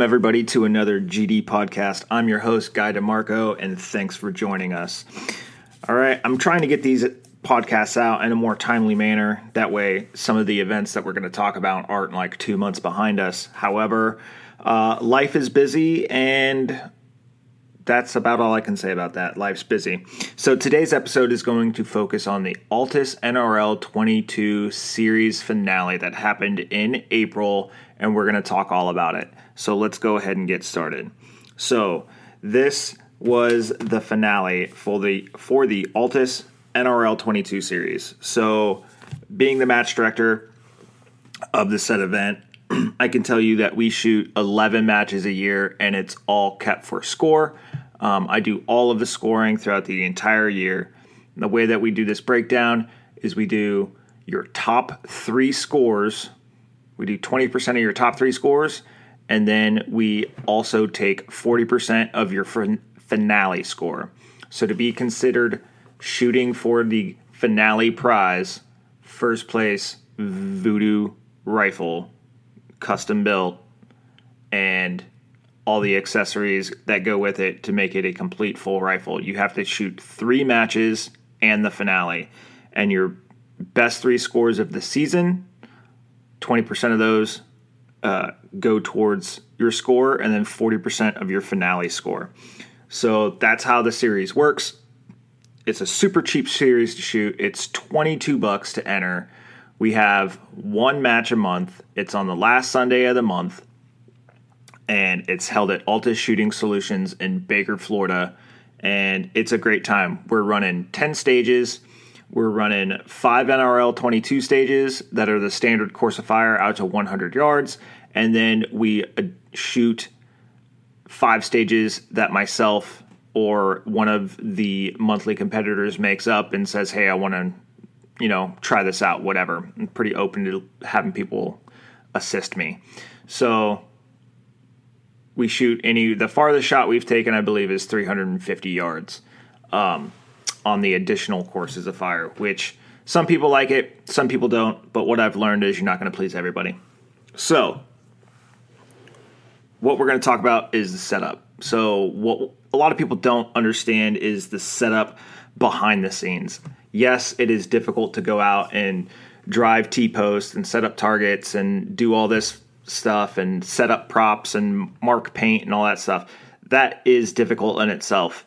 Welcome, everybody, to another GD podcast. I'm your host, Guy DeMarco, and thanks for joining us. All right, I'm trying to get these podcasts out in a more timely manner. That way, some of the events that we're going to talk about aren't like two months behind us. However, uh, life is busy, and that's about all I can say about that. Life's busy. So today's episode is going to focus on the Altus NRL 22 series finale that happened in April, and we're going to talk all about it. So let's go ahead and get started. So this was the finale for the for the Altus NRL 22 series. So being the match director of the said event, I can tell you that we shoot 11 matches a year and it's all kept for score. Um, I do all of the scoring throughout the entire year. And the way that we do this breakdown is we do your top three scores, we do 20% of your top three scores, and then we also take 40% of your finale score. So to be considered shooting for the finale prize, first place Voodoo rifle, custom built, and all the accessories that go with it to make it a complete full rifle. You have to shoot three matches and the finale, and your best three scores of the season, 20% of those uh, go towards your score, and then 40% of your finale score. So that's how the series works. It's a super cheap series to shoot. It's 22 bucks to enter. We have one match a month. It's on the last Sunday of the month and it's held at Altus Shooting Solutions in Baker, Florida. And it's a great time. We're running 10 stages. We're running five NRL 22 stages that are the standard course of fire out to 100 yards. And then we uh, shoot five stages that myself or one of the monthly competitors makes up and says, hey, I want to, you know, try this out, whatever. I'm pretty open to having people assist me. So we shoot any the farthest shot we've taken i believe is 350 yards um, on the additional courses of fire which some people like it some people don't but what i've learned is you're not going to please everybody. So what we're going to talk about is the setup. So what a lot of people don't understand is the setup behind the scenes. Yes it is difficult to go out and drive t-posts and set up targets and do all this stuff and set up props and mark paint and all that stuff. That is difficult in itself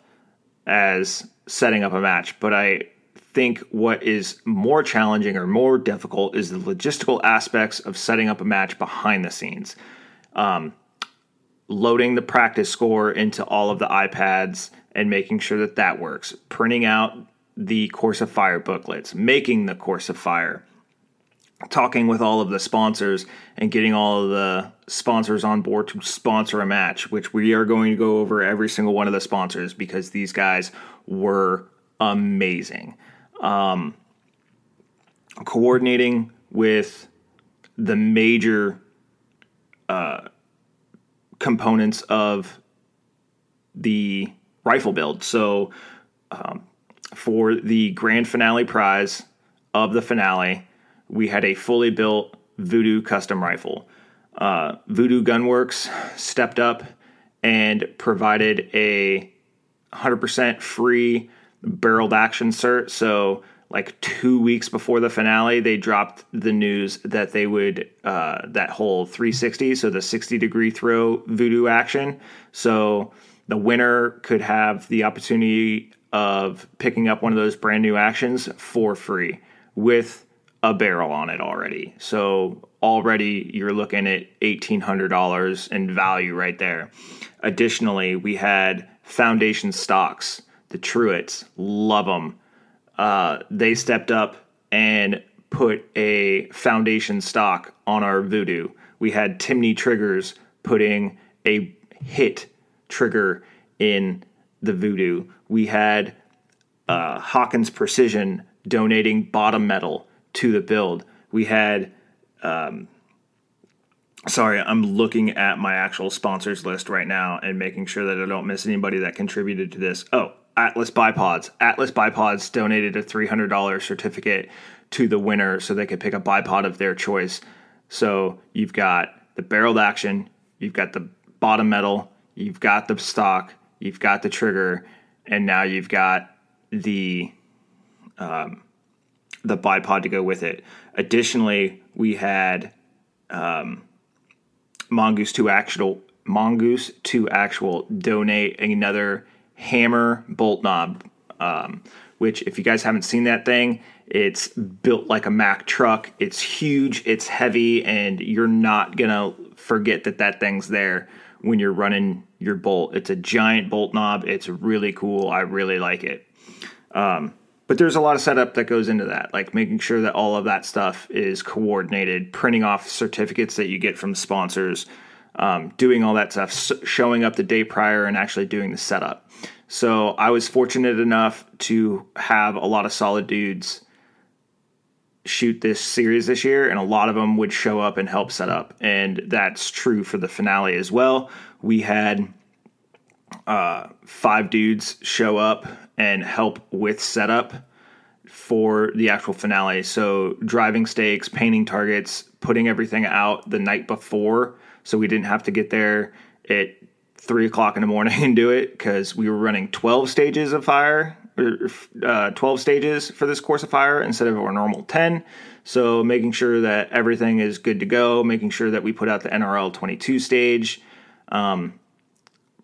as setting up a match. But I think what is more challenging or more difficult is the logistical aspects of setting up a match behind the scenes. Um, loading the PractiScore into all of the iPads and making sure that that works, printing out the course of fire booklets, making the course of fire, talking with all of the sponsors and getting all of the sponsors on board to sponsor a match, which we are going to go over every single one of the sponsors because these guys were amazing. Um, coordinating with the major uh, components of the rifle build. So, um, for the grand finale prize of the finale, we had a fully built Voodoo custom rifle. Uh, Voodoo Gunworks stepped up and provided a 100% free barreled action cert. So, like two weeks before the finale, they dropped the news that they would uh, that whole 360, so the 60 degree throw Voodoo action. So the winner could have the opportunity of picking up one of those brand new actions for free with a barrel on it already. So already you're looking at $1,800 in value right there. Additionally, we had foundation stocks, the Truitts, love them. Uh, they stepped up and put a foundation stock on our Voodoo. We had Timney Triggers putting a hit trigger in the Voodoo. We had uh, Hawkins Precision donating bottom metal to the build. we had. Um, sorry, I'm looking at my actual sponsors list right now and making sure that I don't miss anybody that contributed to this. Oh, Atlas Bipods. Atlas Bipods donated a $300 certificate to the winner so they could pick a bipod of their choice. So you've got the barreled action, you've got the bottom metal, you've got the stock, you've got the trigger, and now you've got the um, the bipod to go with it. Additionally, we had um, Mongoose Two Actual Mongoose Two Actual donate another hammer bolt knob, um, which if you guys haven't seen that thing, it's built like a Mack truck. It's huge, it's heavy, and you're not gonna forget that that thing's there when you're running your bolt. It's a giant bolt knob. It's really cool. I really like it. Um, but there's a lot of setup that goes into that, like making sure that all of that stuff is coordinated, printing off certificates that you get from sponsors, um, doing all that stuff, showing up the day prior, and actually doing the setup. So I was fortunate enough to have a lot of solid dudes shoot this series this year, and a lot of them would show up and help set up. And that's true for the finale as well. We had uh, five dudes show up and help with setup for the actual finale. So driving stakes, painting targets, putting everything out the night before, so we didn't have to get there at three o'clock in the morning and do it because we were running twelve stages of fire, uh, twelve stages for this course of fire instead of our normal ten. So making sure that everything is good to go, making sure that we put out the NRL twenty two stage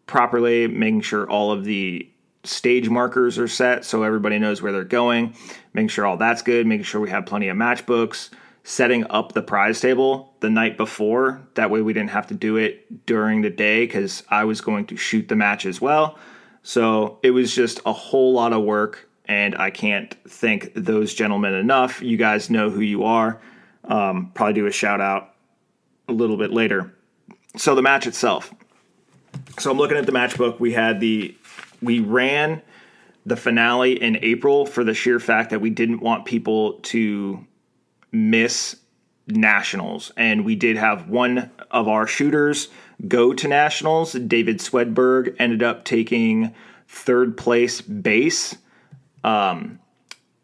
properly, making sure all of the stage markers are set so everybody knows where they're going, making sure all that's good, making sure we have plenty of matchbooks, setting up the prize table the night before. That way we didn't have to do it during the day because I was going to shoot the match as well. So it was just a whole lot of work, and I can't thank those gentlemen enough. You guys know who you are. Um, probably do a shout out a little bit later. So the match itself. So I'm looking at the matchbook. We had the we ran the finale in April for the sheer fact that we didn't want people to miss nationals, and we did have one of our shooters go to nationals. David Swedberg ended up taking third place base, um,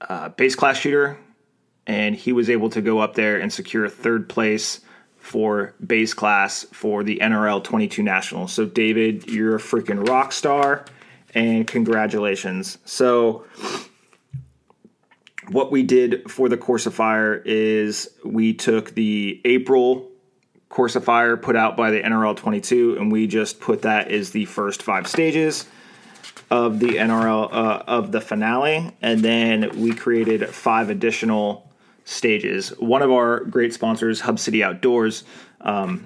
uh, base class shooter, and he was able to go up there and secure third place for base class for the NRL 22 Nationals. So, David, you're a freaking rock star, and congratulations. So, what we did for the Course of Fire is we took the April Course of Fire put out by the NRL 22, and we just put that as the first five stages of the NRL uh, of the finale, and then we created five additional stages. One of our great sponsors, Hub City Outdoors, um,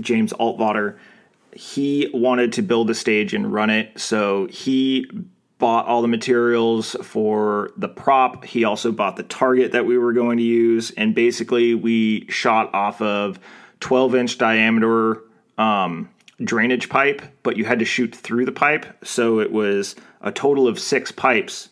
James Altvater, he wanted to build a stage and run it, so he bought all the materials for the prop. He also bought the target that we were going to use, and basically we shot off of 12 inch diameter um, drainage pipe, but you had to shoot through the pipe, so it was a total of six pipes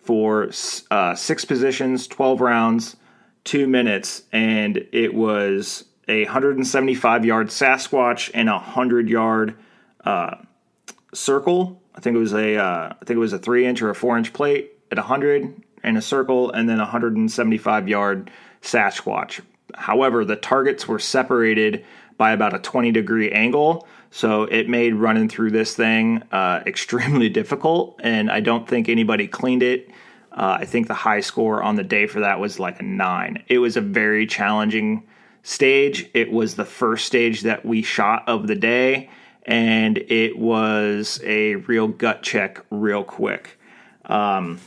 for uh, six positions, 12 rounds, two minutes, and it was a 175 yard Sasquatch and a 100 yard uh, circle. I think it was a uh, I think it was a three inch or a four inch plate at 100 and a circle, and then a 175 yard Sasquatch. However, the targets were separated by about a 20 degree angle, so it made running through this thing uh, extremely difficult, and I don't think anybody cleaned it. Uh, I think the high score on the day for that was like a nine. It was a very challenging stage. It was the first stage that we shot of the day, and it was a real gut check, real quick. Um,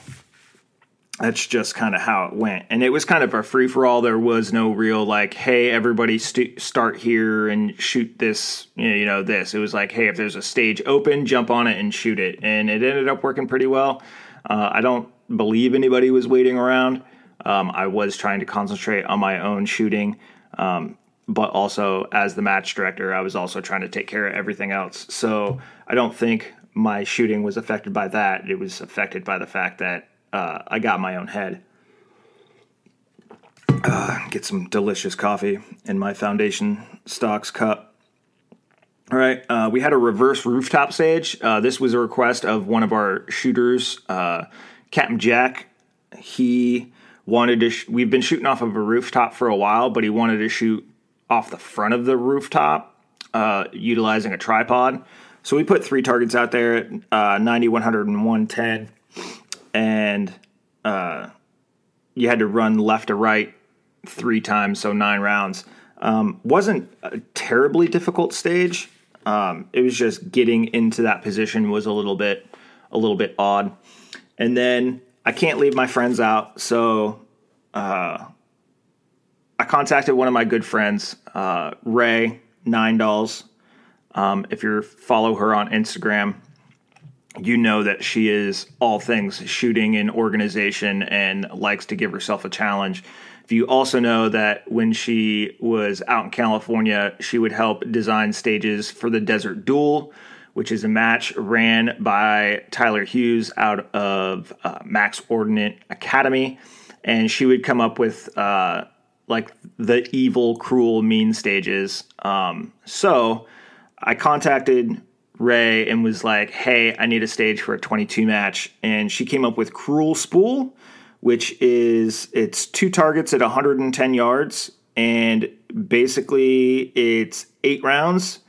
that's just kind of how it went. And it was kind of a free for all. There was no real like, hey, everybody st- start here and shoot this, you know, this. It was like, hey, if there's a stage open, jump on it and shoot it. And it ended up working pretty well. Uh, I don't believe anybody was waiting around. Um, I was trying to concentrate on my own shooting. Um, but also, as the match director, I was also trying to take care of everything else. So I don't think my shooting was affected by that. It was affected by the fact that uh, I got my own head. Uh, get some delicious coffee in my foundation stocks cup. All right, uh, we had a reverse rooftop stage. Uh, this was a request of one of our shooters, uh, Captain Jack. He wanted to. Sh- we've been shooting off of a rooftop for a while, but he wanted to shoot off the front of the rooftop, uh, utilizing a tripod. So we put three targets out there: uh, 90, 100, and 110, and uh, you had to run left to right three times, so nine rounds. Um, wasn't a terribly difficult stage. Um, it was just getting into that position was a little bit a little bit odd. And then I can't leave my friends out, so uh, I contacted one of my good friends, uh, Ray Nine Dolls. Um, if you follow her on Instagram, you know that she is all things shooting and organization and likes to give herself a challenge. If you also know that when she was out in California, she would help design stages for the Desert Duel, which is a match ran by Tyler Hughes out of uh, Max Ordnance Academy. And she would come up with uh, like the evil, cruel, mean stages. Um, so I contacted Ray and was like, "Hey, I need a stage for a 22 match," and she came up with Cruel Spool, which is it's two targets at 110 yards, and basically it's eight rounds.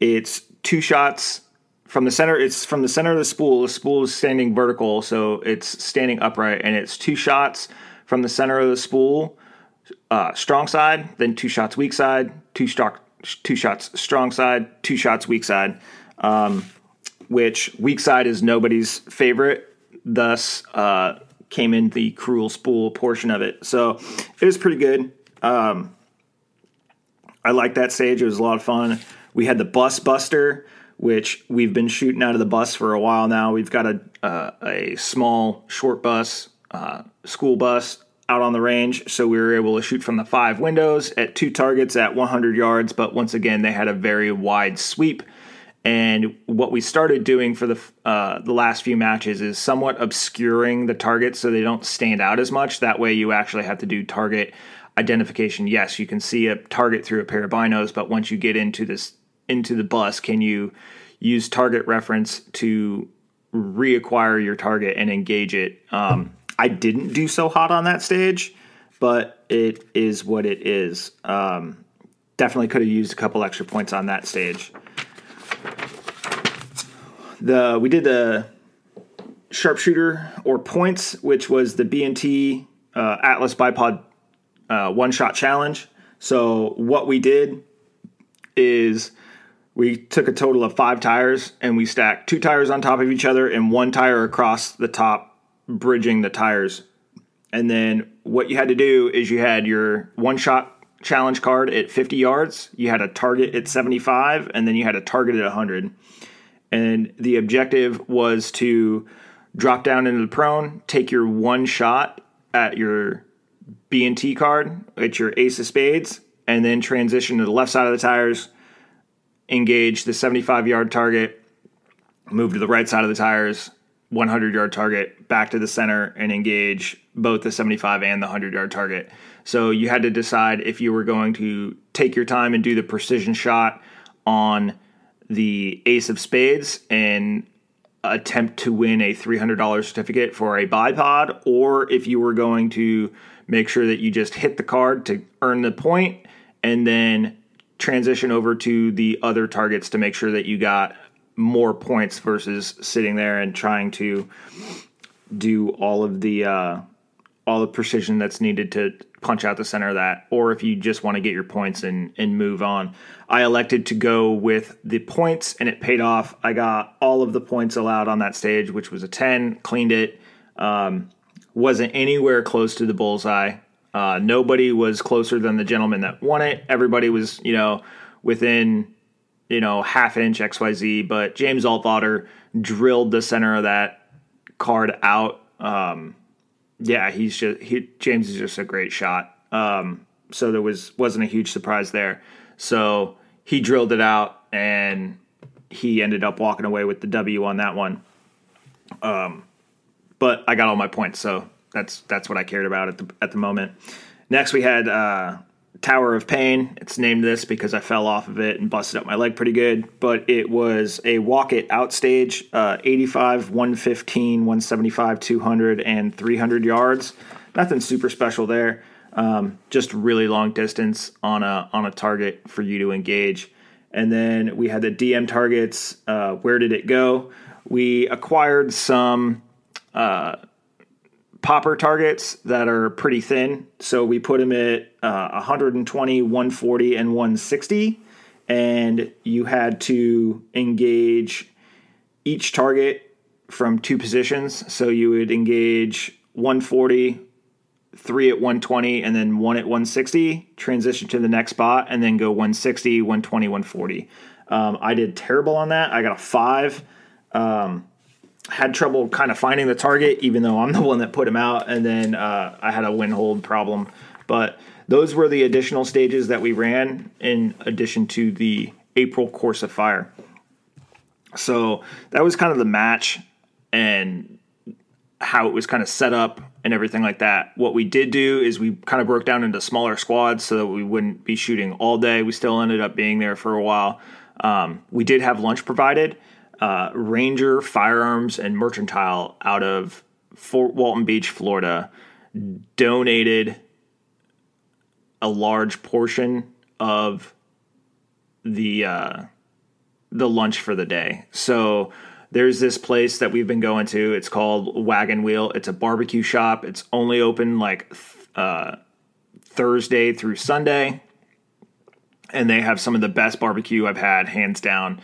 It's two shots from the center. It's from the center of the spool. The spool is standing vertical, so it's standing upright, and it's two shots from the center of the spool, uh, strong side, then two shots weak side, two stock, two shots strong side, two shots weak side um, which weak side is nobody's favorite. Thus, uh, came in the cruel spool portion of it. So it was pretty good. Um, I liked that stage. It was a lot of fun. We had the bus buster, which we've been shooting out of the bus for a while now. We've got a uh, a small short bus, uh, school bus out on the range, so we were able to shoot from the five windows at two targets at 100 yards. But once again, they had a very wide sweep. And what we started doing for the uh, the last few matches is somewhat obscuring the targets so they don't stand out as much. That way, you actually have to do target identification. Yes, you can see a target through a pair of binos, but once you get into this into the bus, can you use target reference to reacquire your target and engage it? Um, I didn't do so hot on that stage, but it is what it is. Um, definitely could have used a couple extra points on that stage the we did the sharpshooter or points, which was the BNT uh, Atlas bipod uh, one shot challenge. So what we did is we took a total of five tires and we stacked two tires on top of each other and one tire across the top, bridging the tires. And then what you had to do is you had your one shot challenge card at 50 yards, you had a target at 75, and then you had a target at 100 and the objective was to drop down into the prone, take your one shot at your B and T card, at your ace of spades, and then transition to the left side of the tires, engage the 75 yard target, move to the right side of the tires, 100 yard target, back to the center, and engage both the 75 and the 100 yard target. So you had to decide if you were going to take your time and do the precision shot on the ace of spades and attempt to win a $300 certificate for a bipod, or if you were going to make sure that you just hit the card to earn the point and then transition over to the other targets to make sure that you got more points versus sitting there and trying to do all of the uh, all the precision that's needed to punch out the center of that, or if you just want to get your points and, and move on. I elected to go with the points and it paid off. I got all of the points allowed on that stage, which was a 10, cleaned it. Um, wasn't anywhere close to the bullseye. Uh, nobody was closer than the gentleman that won it. Everybody was, you know, within, you know, half inch XYZ, but James Altvater drilled the center of that card out. Um, yeah, he's just he, James is just a great shot. Um, so there was wasn't a huge surprise there. So he drilled it out, and he ended up walking away with the W on that one. Um, but I got all my points, so that's that's what I cared about at the at the moment. next we had uh, Tower of Pain. It's named this because I fell off of it and busted up my leg pretty good. But it was a walk it out stage, uh, 85, 115, 175, 200, and 300 yards. Nothing super special there. Um, just really long distance on a on a target for you to engage. And then we had the DM targets. Uh, where did it go? We acquired some uh, popper targets that are pretty thin. So we put them at uh, 120, 140, and 160. And you had to engage each target from two positions. So you would engage 140, three at 120, and then one at 160, transition to the next spot, and then go 160, 120, 140. Um, I did terrible on that. I got a five. Um, had trouble kind of finding the target, even though I'm the one that put him out, and then uh, I had a win hold problem. But those were the additional stages that we ran in addition to the April course of fire. So that was kind of the match and how it was kind of set up and everything like that. What we did do is we kind of broke down into smaller squads so that we wouldn't be shooting all day. We still ended up being there for a while. Um, we did have lunch provided. Uh, Ranger Firearms and Mercantile out of Fort Walton Beach, Florida, donated a large portion of the uh, the lunch for the day. So there's this place that we've been going to. It's called Wagon Wheel. It's a barbecue shop. It's only open like uh, Thursday through Sunday, and they have some of the best barbecue I've had, hands down.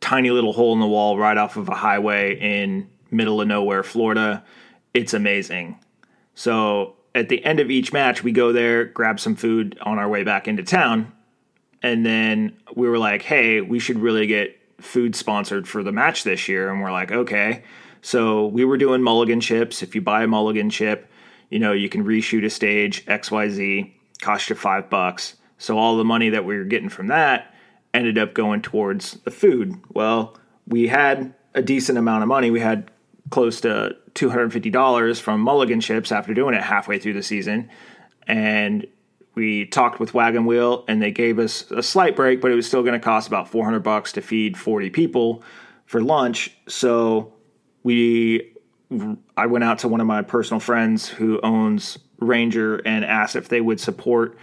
Tiny little hole in the wall right off of a highway in middle of nowhere, Florida. It's amazing. So at the end of each match, we go there, grab some food on our way back into town, and then we were like, hey, we should really get food sponsored for the match this year. And we're like, okay. So we were doing mulligan chips. If you buy a mulligan chip, you know, you can reshoot a stage XYZ, cost you five bucks. So all the money that we were getting from that ended up going towards the food. Well, we had a decent amount of money. We had close to $250 from mulligan chips after doing it halfway through the season. And we talked with Wagon Wheel and they gave us a slight break, but it was still going to cost about 400 bucks to feed 40 people for lunch. So we I went out to one of my personal friends who owns Ranger and asked if they would support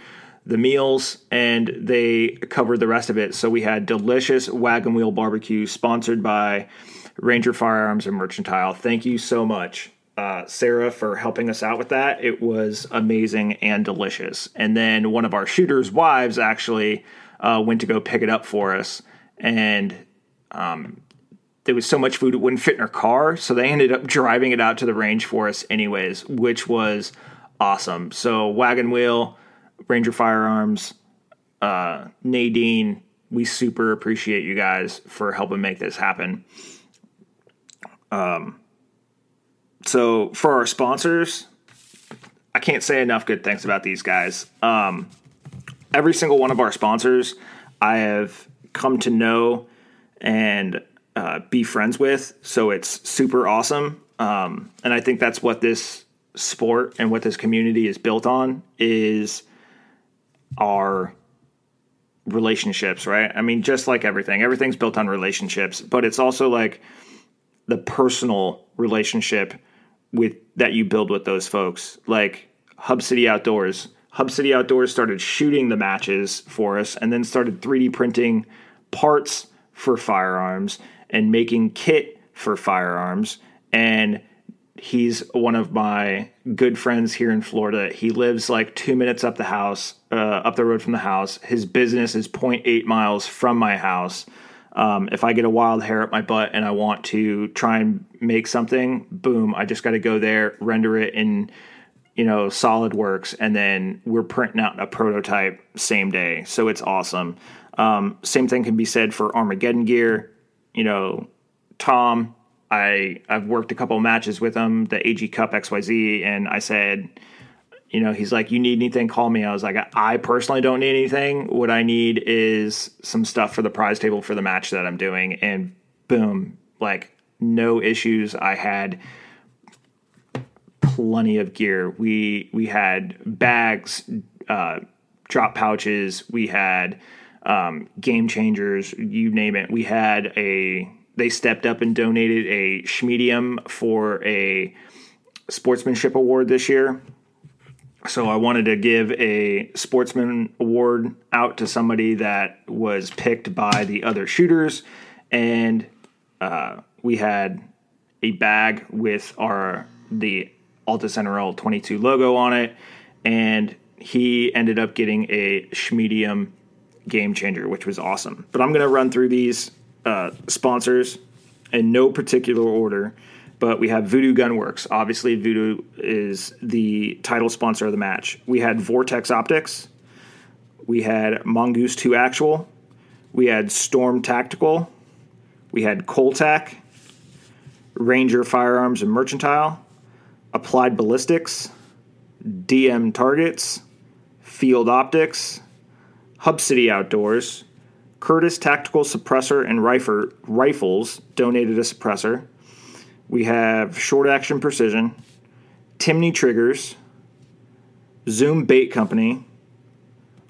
the meals and they covered the rest of it. So we had delicious Wagon Wheel barbecue sponsored by Ranger Firearms and Mercantile. Thank you so much uh, Sarah for helping us out with that. It was amazing and delicious. And then one of our shooters' wives actually uh, went to go pick it up for us, and um, there was so much food it wouldn't fit in her car, so they ended up driving it out to the range for us anyways, which was awesome. So wagon wheel, Ranger Firearms, uh, Nadine, we super appreciate you guys for helping make this happen. Um, so for our sponsors, I can't say enough good things about these guys. Um, every single one of our sponsors, I have come to know and uh, be friends with. So it's super awesome. Um, and I think that's what this sport and what this community is built on is our relationships, right? I mean, just like everything, everything's built on relationships, but it's also like the personal relationship with that you build with those folks. Like Hub City Outdoors. Hub City Outdoors started shooting the matches for us and then started 3D printing parts for firearms and making kit for firearms. And he's one of my good friends here in Florida. He lives like two minutes up the house, uh, up the road from the house. His business is 0.8 miles from my house. Um, if I get a wild hair up my butt and I want to try and make something, boom, I just got to go there, render it in, you know, SolidWorks, and then we're printing out a prototype same day. So it's awesome. Um, same thing can be said for Armageddon gear. You know, Tom, I I've worked a couple matches with him, the AG Cup XYZ, and I said, you know, he's like, you need anything, call me. I was like, I personally don't need anything. What I need is some stuff for the prize table for the match that I'm doing. And boom, like no issues. I had plenty of gear. We we had bags, uh, drop pouches. We had um, game changers. You name it. We had a. They stepped up and donated a Schmedium for a sportsmanship award this year. So I wanted to give a sportsman award out to somebody that was picked by the other shooters, and uh, we had a bag with our the Altus NRL 22 logo on it, and he ended up getting a Schmedium game changer, which was awesome. But I'm going to run through these uh, sponsors in no particular order. But we have Voodoo Gunworks. Obviously, Voodoo is the title sponsor of the match. We had Vortex Optics. We had Mongoose 2 Actual. We had Storm Tactical. We had Coltac, Ranger Firearms and Mercantile, Applied Ballistics, DM Targets, Field Optics, Hub City Outdoors, Curtis Tactical Suppressor and Rifle, Rifles donated a suppressor. We have Short Action Precision, Timney Triggers, Zoom Bait Company,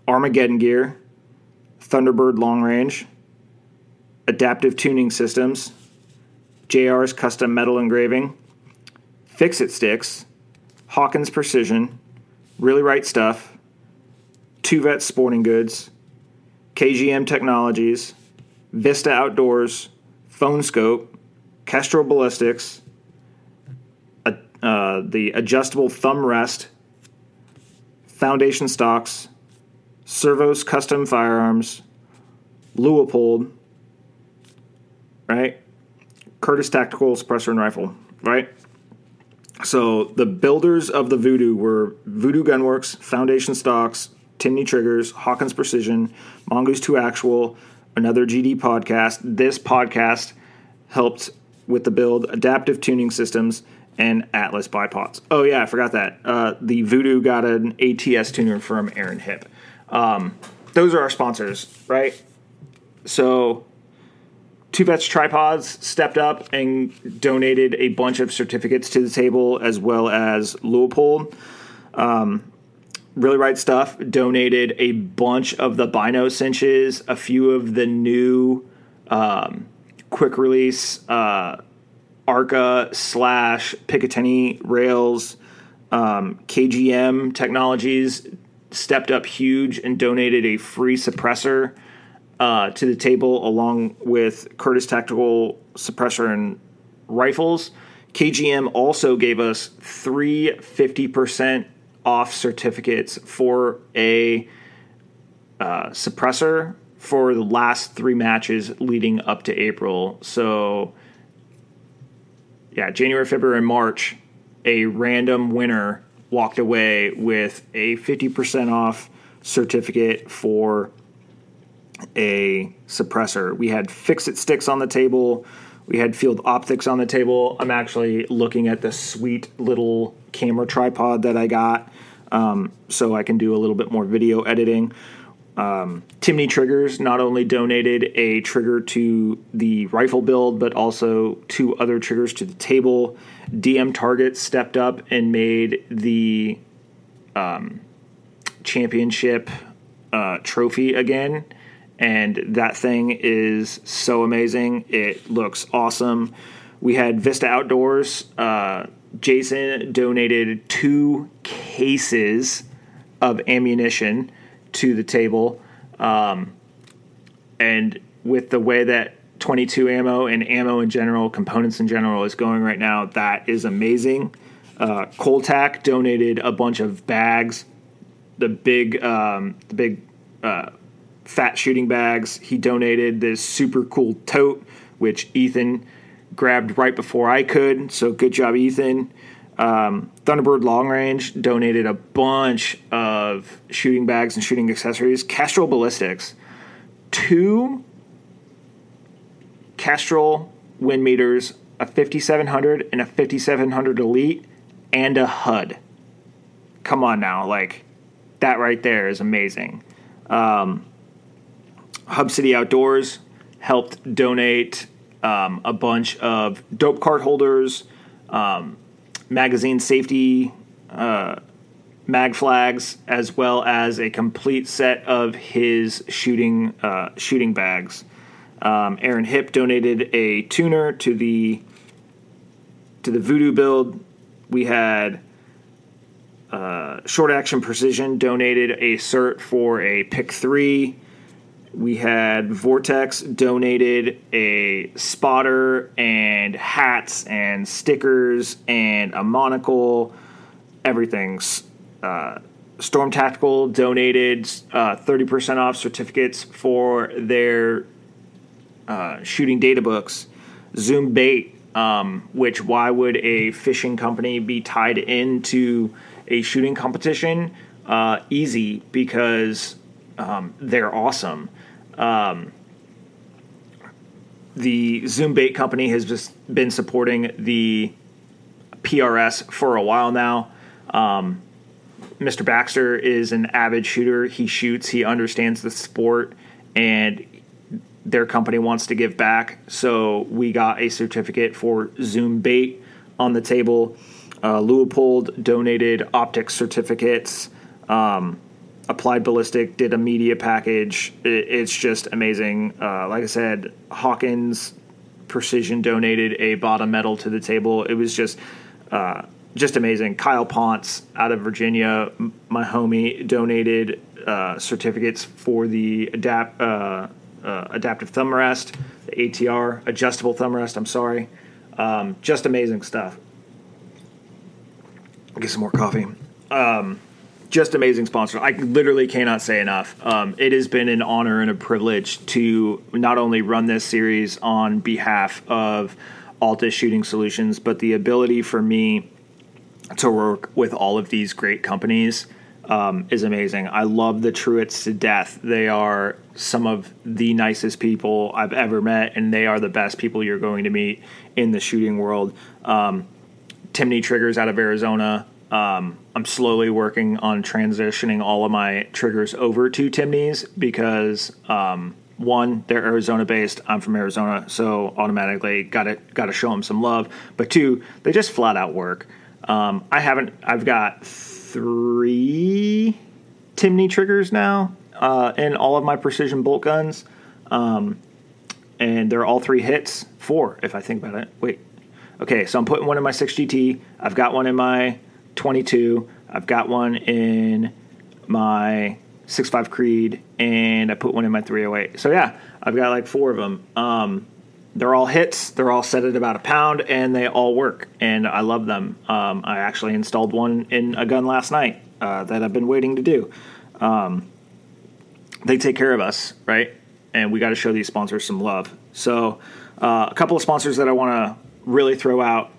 Armageddon Gear, Thunderbird Long Range, Adaptive Tuning Systems, JR's Custom Metal Engraving, Fix It Sticks, Hawkins Precision, Really Right Stuff, Two Vet Sporting Goods, KGM Technologies, Vista Outdoors, Phone Skope, Kestrel Ballistics, uh, uh, the adjustable thumb rest, Foundation Stocks, Servos Custom Firearms, Leupold, right? Curtis Tactical Suppressor and Rifle, right? So the builders of the Voodoo were Voodoo Gunworks, Foundation Stocks, Timney Triggers, Hawkins Precision, Mongoose 2 Actual, another GD podcast. This podcast helped with the build, Adaptive Tuning Systems, and Atlas Bipods. Oh yeah, I forgot that. Uh, the Voodoo got an ATS tuner from Aaron Hip. Um, those are our sponsors, right? So Two Vets Tripods stepped up and donated a bunch of certificates to the table, as well as Leupold. Um, really right stuff donated a bunch of the Bino cinches, a few of the new um, quick release uh, Arca slash Picatinny rails. Um, KGM Technologies stepped up huge and donated a free suppressor uh, to the table along with Curtis Tactical Suppressor and Rifles. KGM also gave us three 50% off certificates for a uh, suppressor for the last three matches leading up to April. So, yeah, January, February, and March, a random winner walked away with a 50% off certificate for a suppressor. We had fix it sticks on the table. We had field optics on the table. I'm actually looking at the sweet little camera tripod that I got um, so I can do a little bit more video editing. Um, Timney Triggers not only donated a trigger to the rifle build, but also two other triggers to the table. DM Target stepped up and made the um, championship uh, trophy again. And that thing is so amazing. It looks awesome. We had Vista Outdoors. Uh, Jason donated two cases of ammunition to the table. Um, and with the way that 22 ammo and ammo in general, components in general, is going right now, that is amazing. Uh, Coltac donated a bunch of bags, the big, um, the big uh, fat shooting bags. He donated this super cool tote, which Ethan grabbed right before I could. So good job, Ethan. Um, Thunderbird Long Range donated a bunch of shooting bags and shooting accessories. Kestrel Ballistics, two Kestrel wind meters, a 5700 and a 5700 Elite, and a HUD. Come on now, like that right there is amazing. Um, Hub City Outdoors helped donate um, a bunch of dope card holders, um, magazine safety uh, mag flags, as well as a complete set of his shooting uh, shooting bags. Um, Aaron Hip donated a tuner to the to the Voodoo build. We had uh, Short Action Precision donated a cert for a pick three. We had Vortex donated a spotter and hats and stickers and a monocle, everything's. Uh, Storm Tactical donated uh, 30% off certificates for their uh, shooting data books. Zoom Bait, um, which why would a fishing company be tied into a shooting competition? Uh, easy because um, they're awesome. Um, the Zoom Bait company has just been supporting the PRS for a while now. Um, Mr. Baxter is an avid shooter. He shoots, he understands the sport, and their company wants to give back. So we got a certificate for Zoom Bait on the table. Uh, Leupold donated optics certificates. Um, Applied Ballistic did a media package. It, it's just amazing. Uh, like I said, Hawkins Precision donated a bottom metal to the table. It was just. Uh, just amazing. Kyle Ponce out of Virginia, my homie, donated uh, certificates for the adapt uh, uh, adaptive thumb rest, the ATR adjustable thumb rest. I'm sorry, um, just amazing stuff. Get some more coffee. Um, just amazing sponsor. I literally cannot say enough. Um, it has been an honor and a privilege to not only run this series on behalf of Altus Shooting Solutions, but the ability for me to work with all of these great companies um, is amazing. I love the Truitts to death. They are some of the nicest people I've ever met, and they are the best people you're going to meet in the shooting world. Um, Timney Triggers out of Arizona. Um, I'm slowly working on transitioning all of my triggers over to Timney's because um, one, they're Arizona based. I'm from Arizona, so automatically got to got to show them some love. But two, they just flat out work. Um, I haven't. I've got three Timney triggers now uh, in all of my precision bolt guns, um, and they're all three hits. Four, if I think about it. Wait. Okay, so I'm putting one in my 6GT. I've got one in my 22. I've got one in my 6.5 Creed, and I put one in my 308. So yeah, I've got like four of them. Um, they're all hits. They're all set at about a pound, and they all work. And I love them. Um, I actually installed one in a gun last night uh, that I've been waiting to do. Um, they take care of us, right? And we got to show these sponsors some love. So, uh, a couple of sponsors that I want to really throw out,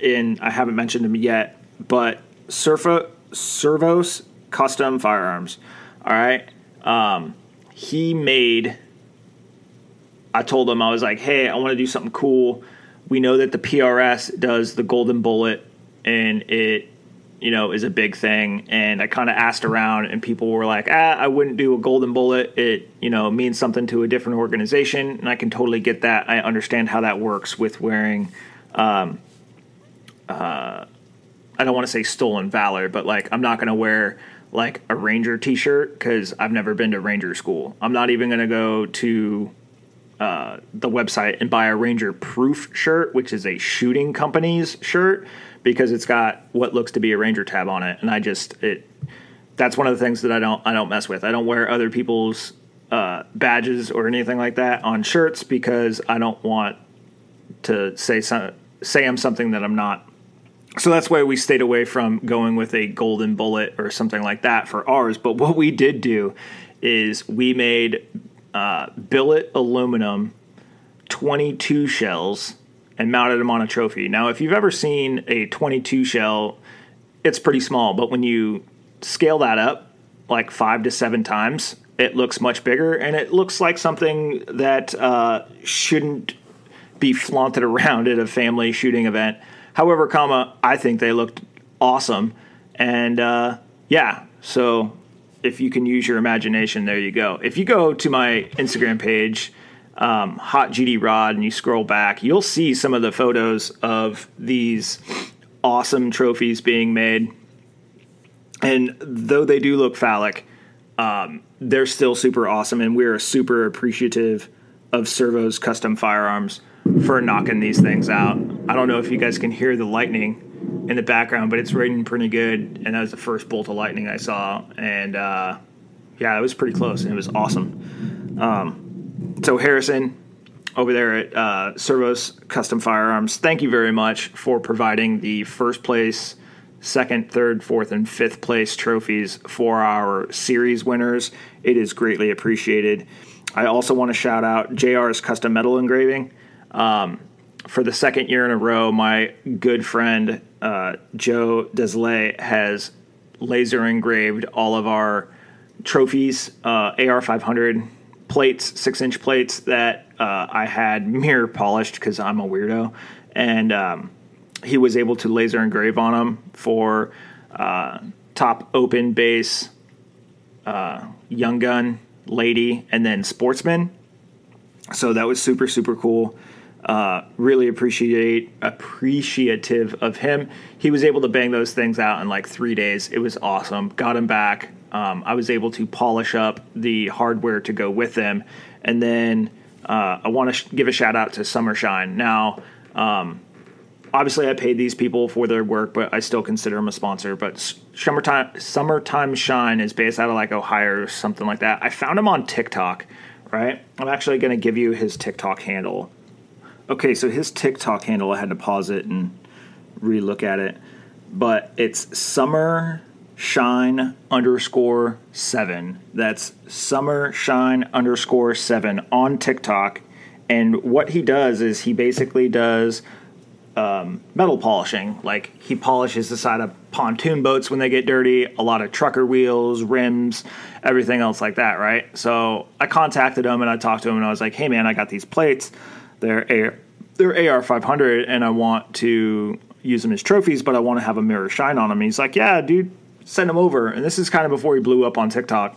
in I haven't mentioned them yet, but Surfo, Servos Custom Firearms. All right, um, he made. I told him I was like, "Hey, I want to do something cool. We know that the PRS does the Golden Bullet, and it, you know, is a big thing." And I kind of asked around, and people were like, "Ah, I wouldn't do a Golden Bullet. It, you know, means something to a different organization." And I can totally get that. I understand how that works with wearing. Um, uh, I don't want to say stolen valor, but like I'm not going to wear like a Ranger T-shirt because I've never been to Ranger school. I'm not even going to go to uh, the website and buy a Ranger Proof shirt, which is a shooting company's shirt, because it's got what looks to be a Ranger tab on it, and I just it. That's one of the things that I don't I don't mess with. I don't wear other people's uh, badges or anything like that on shirts because I don't want to say some, say I'm something that I'm not. So that's why we stayed away from going with a golden bullet or something like that for ours. But what we did do is we made uh, billet aluminum 22 shells and mounted them on a trophy. Now, if you've ever seen a 22 shell, it's pretty small, but when you scale that up like five to seven times, it looks much bigger and it looks like something that uh, shouldn't be flaunted around at a family shooting event. However, comma, I think they looked awesome. And uh, yeah, so if you can use your imagination, there you go. If you go to my Instagram page, um, Hot GD Rod, and you scroll back, you'll see some of the photos of these awesome trophies being made. And though they do look phallic, um, they're still super awesome. And we're super appreciative of Servo's custom firearms for knocking these things out. I don't know if you guys can hear the lightning in the background, but it's raining pretty good. And that was the first bolt of lightning I saw. And uh, yeah, it was pretty close and it was awesome. Um, so, Harrison, over there at uh, Servos Custom Firearms, thank you very much for providing the first place, second, third, fourth, and fifth place trophies for our series winners. It is greatly appreciated. I also want to shout out JR's Custom Metal Engraving. Um, for the second year in a row, my good friend uh, Joe Deslay has laser engraved all of our trophies, uh, AR 500 plates, six inch plates that uh, I had mirror polished because I'm a weirdo. And um, he was able to laser engrave on them for uh, top open base, uh, young gun, lady, and then sportsman. So that was super, super cool. Uh, really appreciate appreciative of him. He was able to bang those things out in like three days. It was awesome. Got him back. Um, I was able to polish up the hardware to go with them, and then uh, I want to sh- give a shout out to Summershine. Now, um, obviously, I paid these people for their work, but I still consider them a sponsor. But Summertime Summertime Shine is based out of like Ohio or something like that. I found him on TikTok. Right, I'm actually going to give you his TikTok handle okay, so his TikTok handle, I had to pause it and relook at it, but it's Summer Shine underscore seven. That's Summer Shine underscore seven on TikTok. And what he does is he basically does um, metal polishing. Like he polishes the side of pontoon boats when they get dirty, a lot of trucker wheels, rims, everything else like that, right? So I contacted him and I talked to him and I was like, hey man, I got these plates. They're they're AR 500 and I want to use them as trophies, but I want to have a mirror shine on them. And he's like, yeah, dude, send them over. And this is kind of before he blew up on TikTok.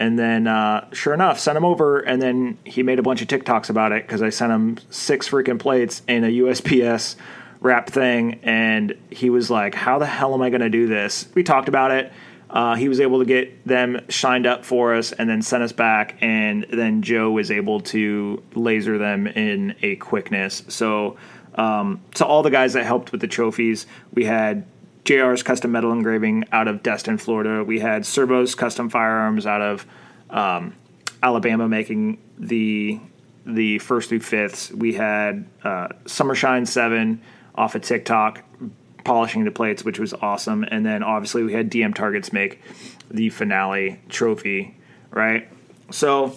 And then, uh, sure enough, sent him over, and then he made a bunch of TikToks about it because I sent him six freaking plates in a USPS wrap thing, and he was like, "How the hell am I going to do this?" We talked about it. Uh, he was able to get them shined up for us, and then sent us back, and then Joe was able to laser them in a quickness. So, um, to all the guys that helped with the trophies, we had JR's Custom Metal Engraving out of Destin, Florida. We had Servo's Custom Firearms out of um, Alabama making the the first through fifths. We had uh, Summershine Seven off of TikTok polishing the plates, which was awesome. And then obviously we had DM Targets make the finale trophy, right? So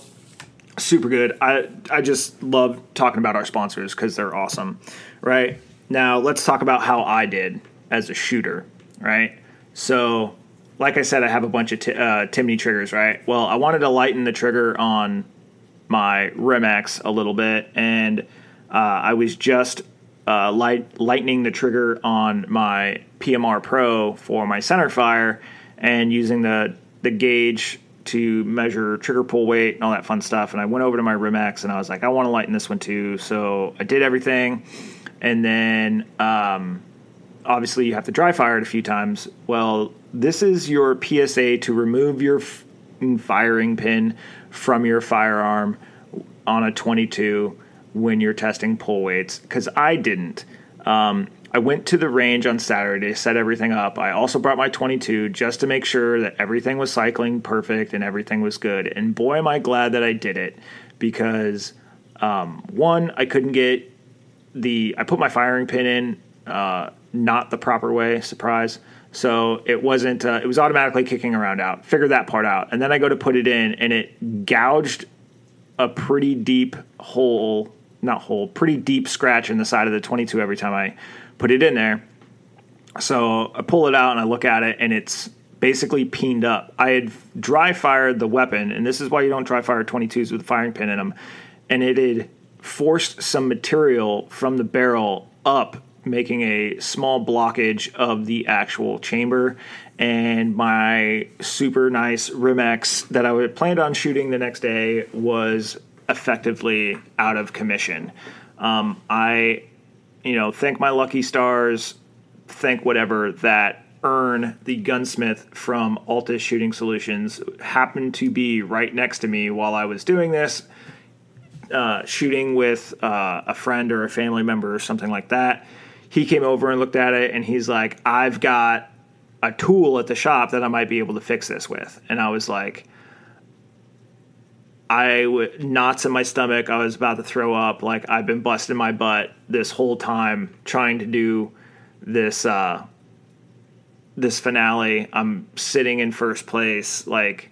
super good. I I just love talking about our sponsors because they're awesome, right? Now let's talk about how I did as a shooter, right? So, like I said, I have a bunch of t- uh, Timney triggers, right? Well, I wanted to lighten the trigger on my RimX a little bit, and uh, I was just uh, light, lightening the trigger on my PMR Pro for my center fire, and using the the gauge to measure trigger pull weight and all that fun stuff. And I went over to my RimX and I was like, I want to lighten this one too. So I did everything, and then um, obviously you have to dry fire it a few times. Well, this is your PSA to remove your f- firing pin from your firearm on a 22 when you're testing pull weights because I didn't. Um, I went to the range on Saturday, set everything up. I also brought my 22 just to make sure that everything was cycling perfect and everything was good. And boy, am I glad that I did it because um, one, I couldn't get the I put my firing pin in uh, not the proper way. Surprise. So it wasn't. Uh, it was automatically kicking around out. Figured that part out, and then I go to put it in, and it gouged a pretty deep hole. Not hole, pretty deep scratch in the side of the 22 every time I put it in there. So I pull it out and I look at it, and it's basically peened up. I had dry fired the weapon, and this is why you don't dry fire 22s with a firing pin in them. And it had forced some material from the barrel up, making a small blockage of the actual chamber. And my super nice RimX that I planned on shooting the next day was effectively out of commission. Um, I, you know, thank my lucky stars think whatever that Earn the gunsmith from Altus Shooting Solutions, happened to be right next to me while I was doing this, uh, shooting with uh, a friend or a family member or something like that. He came over and looked at it, and he's like, "I've got a tool at the shop that I might be able to fix this with," and I was like. I w- knots in my stomach. I was about to throw up. Like I've been busting my butt this whole time trying to do this uh, this finale. I'm sitting in first place. Like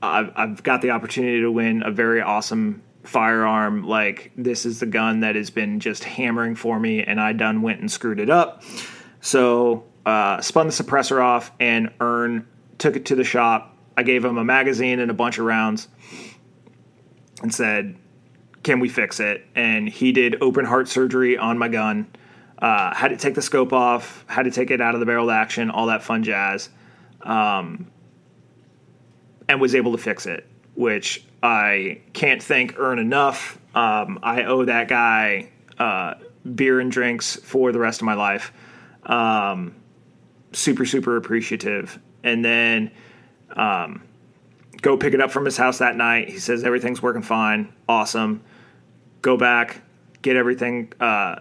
I've I've got the opportunity to win a very awesome firearm. Like this is the gun that has been just hammering for me, and I done went and screwed it up. So uh, spun the suppressor off and Ern took it to the shop. I gave him a magazine and a bunch of rounds and said, "Can we fix it?" And he did open heart surgery on my gun. Uh, had to take the scope off, had to take it out of the barrel action, all that fun jazz, um, and was able to fix it, which I can't thank Earn enough. Um, I owe that guy uh, beer and drinks for the rest of my life. Um, super, super appreciative. And then um, go pick it up from his house that night. He says everything's working fine. Awesome. Go back, get everything uh,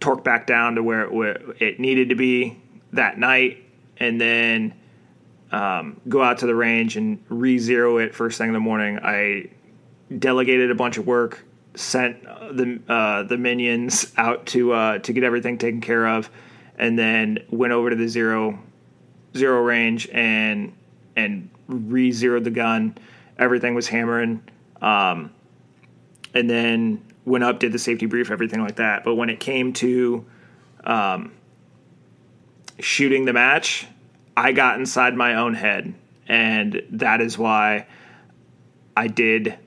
torqued back down to where it, where it needed to be that night, and then um, go out to the range and re-zero it first thing in the morning. I delegated a bunch of work, sent the uh, the minions out to uh, to get everything taken care of, and then went over to the zero zero range and and re-zeroed the gun. Everything was hammering, um, and then went up, did the safety brief, everything like that. But when it came to um, shooting the match, I got inside my own head, and that is why I did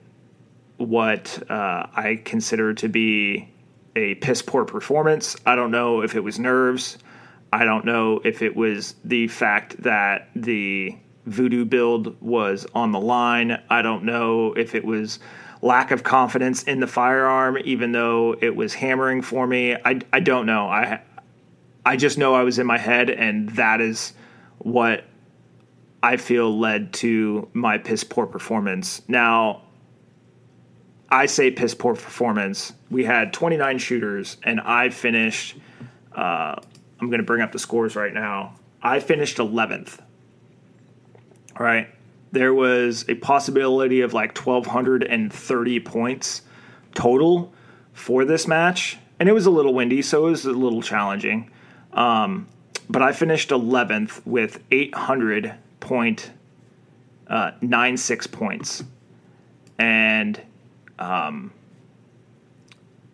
what uh, I consider to be a piss poor performance. I don't know if it was nerves. I don't know if it was the fact that the voodoo build was on the line. I don't know if it was lack of confidence in the firearm, even though it was hammering for me. I, I don't know. I I just know I was in my head, and that is what I feel led to my piss poor performance. Now, I say piss poor performance. We had 29 shooters, and I finished. Uh, I'm going to bring up the scores right now. I finished 11th. Right. There was a possibility of like 1,230 points total for this match, and it was a little windy, so it was a little challenging. Um, but I finished 11th with 800 point uh, 96 points, and um,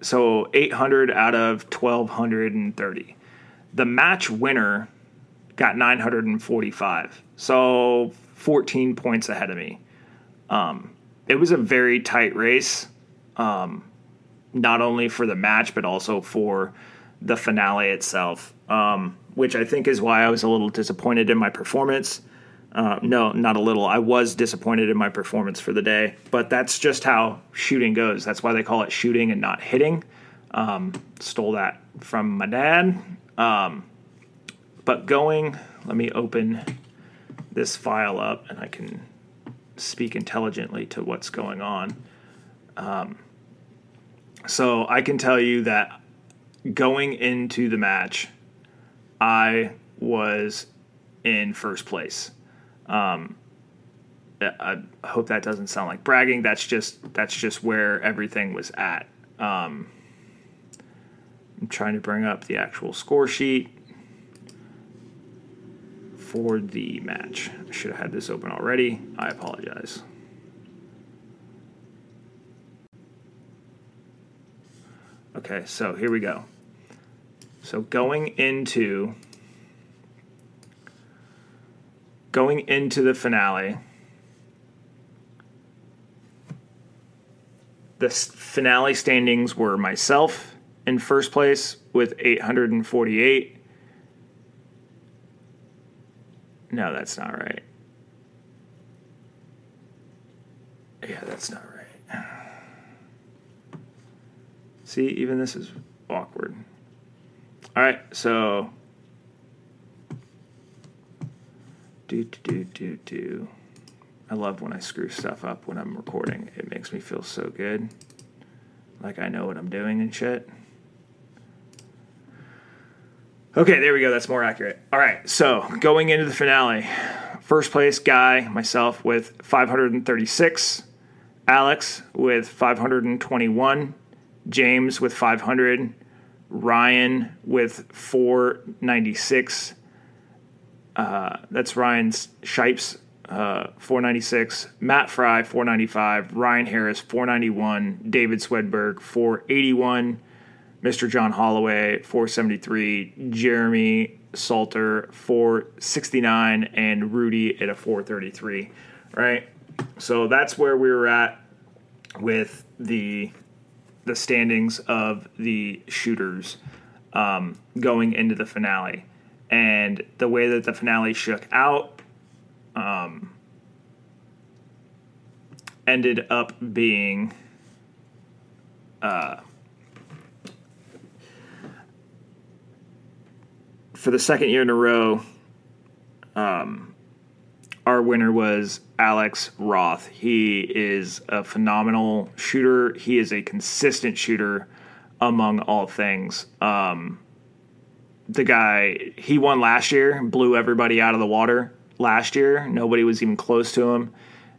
so 800 out of 1,230. The match winner got 945, so 14 points ahead of me. Um, it was a very tight race, um, not only for the match but also for the finale itself, um, which I think is why I was a little disappointed in my performance. Uh, no, not a little. I was disappointed in my performance for the day, but that's just how shooting goes. That's why they call it shooting and not hitting. Um, stole that from my dad. Um, but going, let me open this file up and I can speak intelligently to what's going on. Um, so I can tell you that going into the match, I was in first place. Um, I hope that doesn't sound like bragging. That's just that's just where everything was at. Um, I'm trying to bring up the actual score sheet for the match. I should have had this open already. I apologize. Okay, so here we go. So going into going into the finale, the finale standings were myself in first place with 848. No, that's not right. Yeah, that's not right. See, even this is awkward. All right, so. Do, do, do, do, do. I love when I screw stuff up when I'm recording. It makes me feel so good. Like I know what I'm doing and shit. Okay, there we go. That's more accurate. All right, so going into the finale, first place guy, myself with 536, Alex with 521, James with 500, Ryan with 496. Uh, that's Ryan's Shipes, uh, 496. Matt Fry, 495. Ryan Harris, 491. David Swedberg, 481. Mr. John Holloway, 473. Jeremy Salter, 469. And Rudy at a 433. Right? So that's where we were at with the the standings of the shooters um, going into the finale. And the way that the finale shook out um, ended up being uh, for the second year in a row, um, our winner was Alex Roth. He is a phenomenal shooter. He is a consistent shooter among all things. Um, the guy, he won last year, blew everybody out of the water last year. Nobody was even close to him.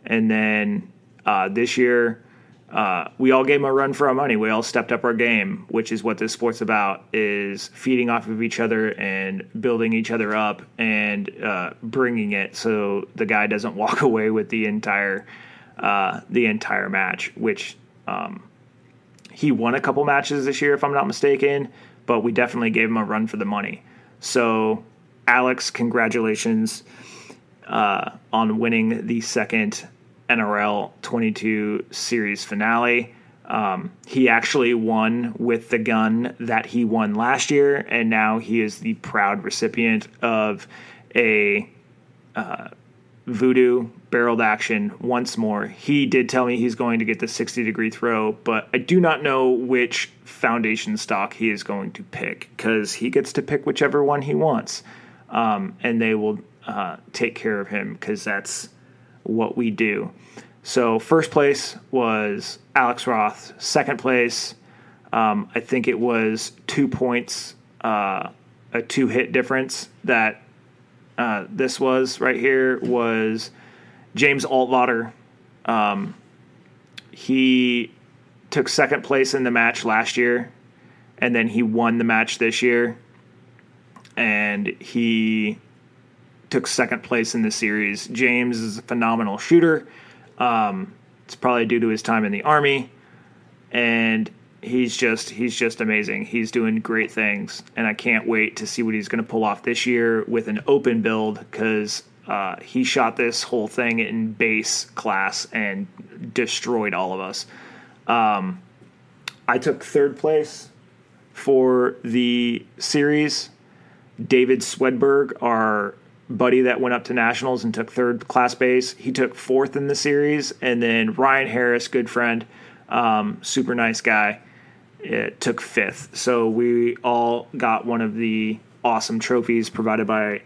And then uh, this year, uh, we all gave him a run for our money. We all stepped up our game, which is what this sport's about: is feeding off of each other and building each other up and uh, bringing it so the guy doesn't walk away with the entire uh, the entire match. Which um, he won a couple matches this year, if I'm not mistaken, but we definitely gave him a run for the money. So, Alex, congratulations uh, on winning the second NRL 22 series finale. Um, he actually won with the gun that he won last year, and now he is the proud recipient of a uh, voodoo barreled action once more. He did tell me he's going to get the 60 degree throw, but I do not know which foundation stock he is going to pick because he gets to pick whichever one he wants, um, and they will uh, take care of him because that's what we do. So first place was Alex Roth. Second place, um, I think it was two points, uh, a two hit difference that uh, this was right here was James Altvater. Um, he took second place in the match last year, and then he won the match this year, and he took second place in the series. James is a phenomenal shooter. Um, it's probably due to his time in the army, and he's just he's just amazing. He's doing great things, and I can't wait to see what he's going to pull off this year with an open build because uh, he shot this whole thing in base class and destroyed all of us. Um, I took third place for the series. David Swedberg, our buddy that went up to nationals and took third class base, he took fourth in the series, and then Ryan Harris, good friend, um, super nice guy, it took fifth. So we all got one of the awesome trophies provided by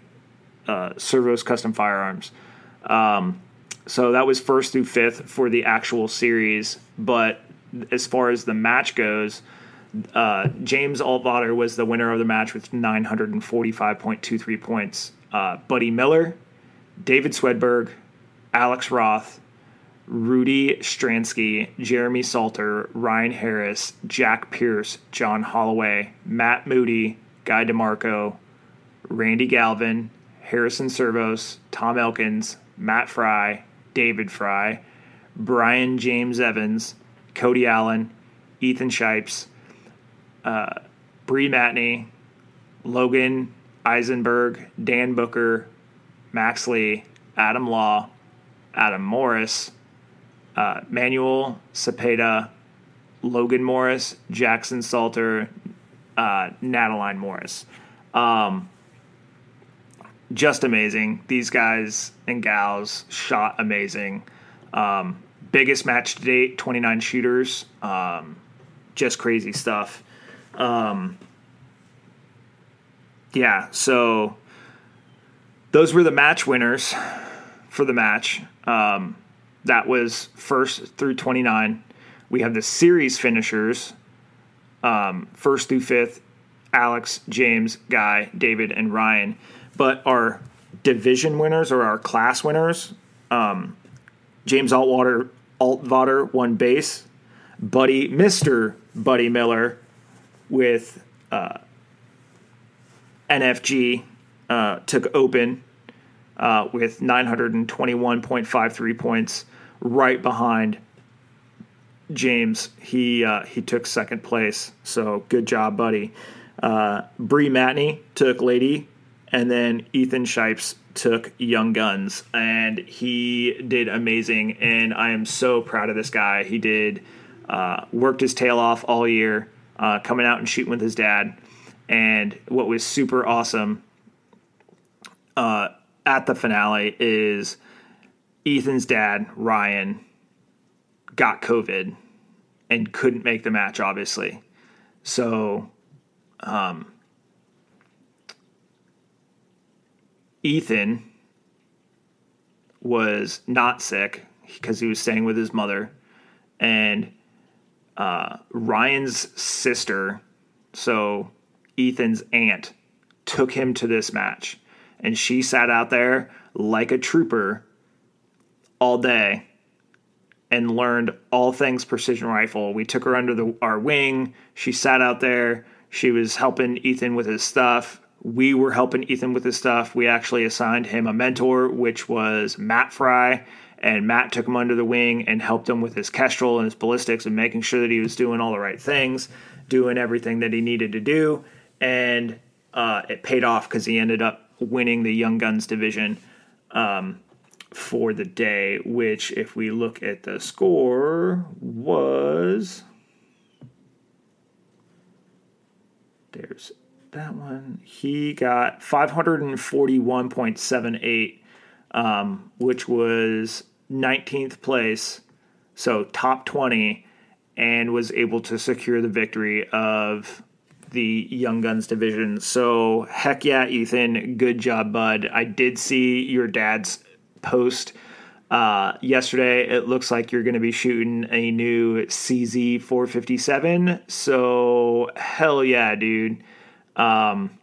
uh, Servos Custom Firearms. Um, so that was first through fifth for the actual series. But as far as the match goes, uh, James Altvater was the winner of the match with 945.23 points. Uh, Buddy Miller, David Swedberg, Alex Roth, Rudy Stransky, Jeremy Salter, Ryan Harris, Jack Pierce, John Holloway, Matt Moody, Guy DeMarco, Randy Galvin, Harrison Servos, Tom Elkins, Matt Fry, David Fry, Brian James Evans, Cody Allen, Ethan Shipes, uh, Bree Matney, Logan Eisenberg, Dan Booker, Max Lee, Adam Law, Adam Morris, uh, Manuel Cepeda, Logan Morris, Jackson Salter, uh, Nataline Morris. Um, just amazing. These guys and gals shot amazing. Um, biggest match to date, 29 shooters. Um, just crazy stuff. Um, yeah, so those were the match winners for the match. Um, that was first through 29. We have the series finishers, um, first through fifth Alex, James, Guy, David, and Ryan. But our division winners or our class winners, um, James Altwater, Altvater won base. Buddy, Mr. Buddy Miller with uh, NFG uh, took open uh, with 921.53 points, right behind James. He uh, he took second place, so good job, buddy. Uh, Bree Matney took Lady, and then Ethan Shipes took Young Guns, and he did amazing. And I am so proud of this guy. He did uh, worked his tail off all year, uh, coming out and shooting with his dad. And what was super awesome uh, at the finale is Ethan's dad, Ryan, got COVID and couldn't make the match, obviously. So, um, Ethan was not sick because he was staying with his mother, and uh, Ryan's sister, so Ethan's aunt, took him to this match, and she sat out there like a trooper all day and learned all things precision rifle. We took her under the, our wing. She sat out there. She was helping Ethan with his stuff. We were helping Ethan with his stuff. We actually assigned him a mentor, which was Matt Fry. And Matt took him under the wing and helped him with his Kestrel and his ballistics and making sure that he was doing all the right things, doing everything that he needed to do. And uh, it paid off because he ended up winning the Young Guns division. Um, for the day, which, if we look at the score, was. There's that one. He got 541.78, um, which was 19th place, so top 20, and was able to secure the victory of the Young Guns division. So, heck yeah, Ethan, good job, bud. I did see your dad's post uh, yesterday. It looks like you're going to be shooting a new CZ 457. So hell yeah, dude. Um,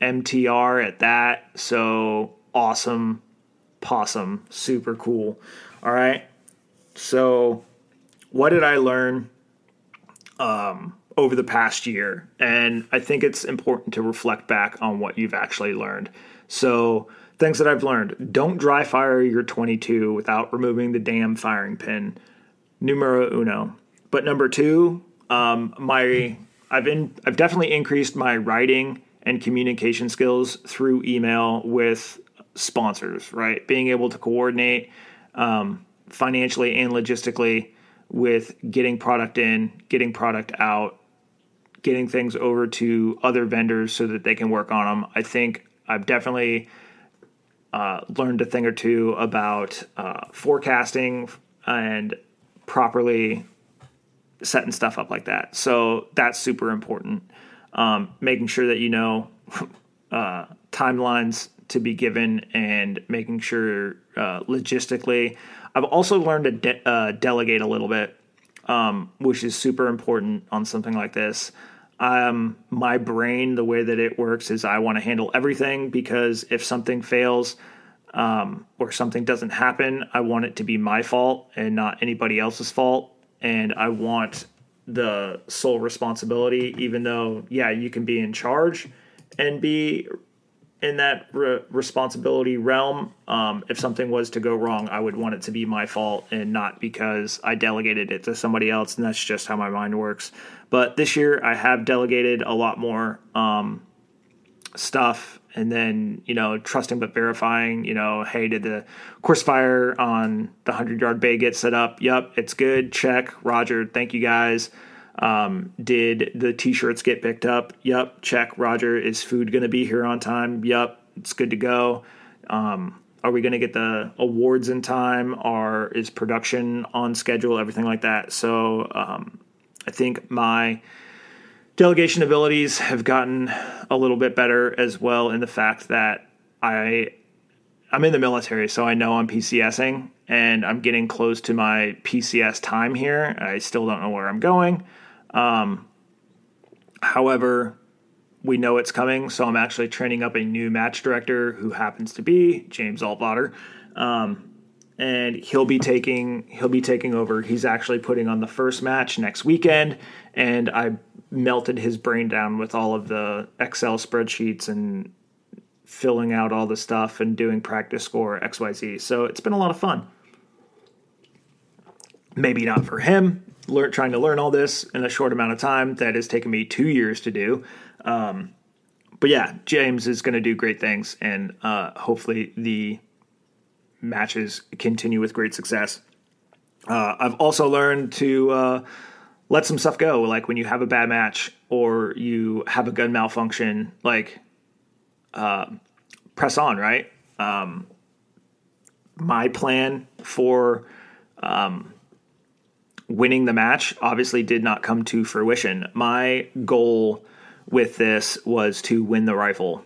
MTR at that. So awesome, possum, super cool. All right. So what did I learn um, over the past year? And I think it's important to reflect back on what you've actually learned. So things that I've learned: don't dry fire your 22 without removing the damn firing pin. Numero uno. But number two, um, my I've in I've definitely increased my writing and communication skills through email with sponsors. Right, being able to coordinate um, financially and logistically with getting product in, getting product out, getting things over to other vendors so that they can work on them. I think I've definitely uh, learned a thing or two about uh, forecasting and properly setting stuff up like that. So that's super important. Um, making sure that you know uh, timelines to be given and making sure uh, logistically. I've also learned to de- uh, delegate a little bit, um, which is super important on something like this. Um, my brain, the way that it works is I want to handle everything because if something fails um, or something doesn't happen, I want it to be my fault and not anybody else's fault. And I want the sole responsibility, even though, yeah, you can be in charge and be in that re- responsibility realm. Um, if something was to go wrong, I would want it to be my fault and not because I delegated it to somebody else. And that's just how my mind works. But this year, I have delegated a lot more um, stuff. And then, you know, trusting but verifying, you know, hey, did the course fire on the 100 yard bay get set up? Yep, it's good. Check. Roger. Thank you guys. Um, did the t-shirts get picked up? Yep. Check. Roger. Is food going to be here on time? Yep. It's good to go. Um, are we going to get the awards in time? Are is production on schedule? Everything like that. So um, I think my delegation abilities have gotten a little bit better as well in the fact that I I'm in the military, so I know I'm PCSing, and I'm getting close to my PCS time here. I still don't know where I'm going. Um, however, we know it's coming, so I'm actually training up a new match director who happens to be James Altvater. Um, and he'll be taking he'll be taking over. He's actually putting on the first match next weekend, and I melted his brain down with all of the Excel spreadsheets and filling out all the stuff and doing PractiScore XYZ. So it's been a lot of fun. Maybe not for him, learn, trying to learn all this in a short amount of time that has taken me two years to do. Um, but yeah, James is going to do great things, and uh, hopefully the matches continue with great success. Uh, I've also learned to uh, let some stuff go. Like when you have a bad match or you have a gun malfunction, like uh, press on, right? Um, my plan for um, winning the match obviously did not come to fruition. My goal with this was to win the rifle.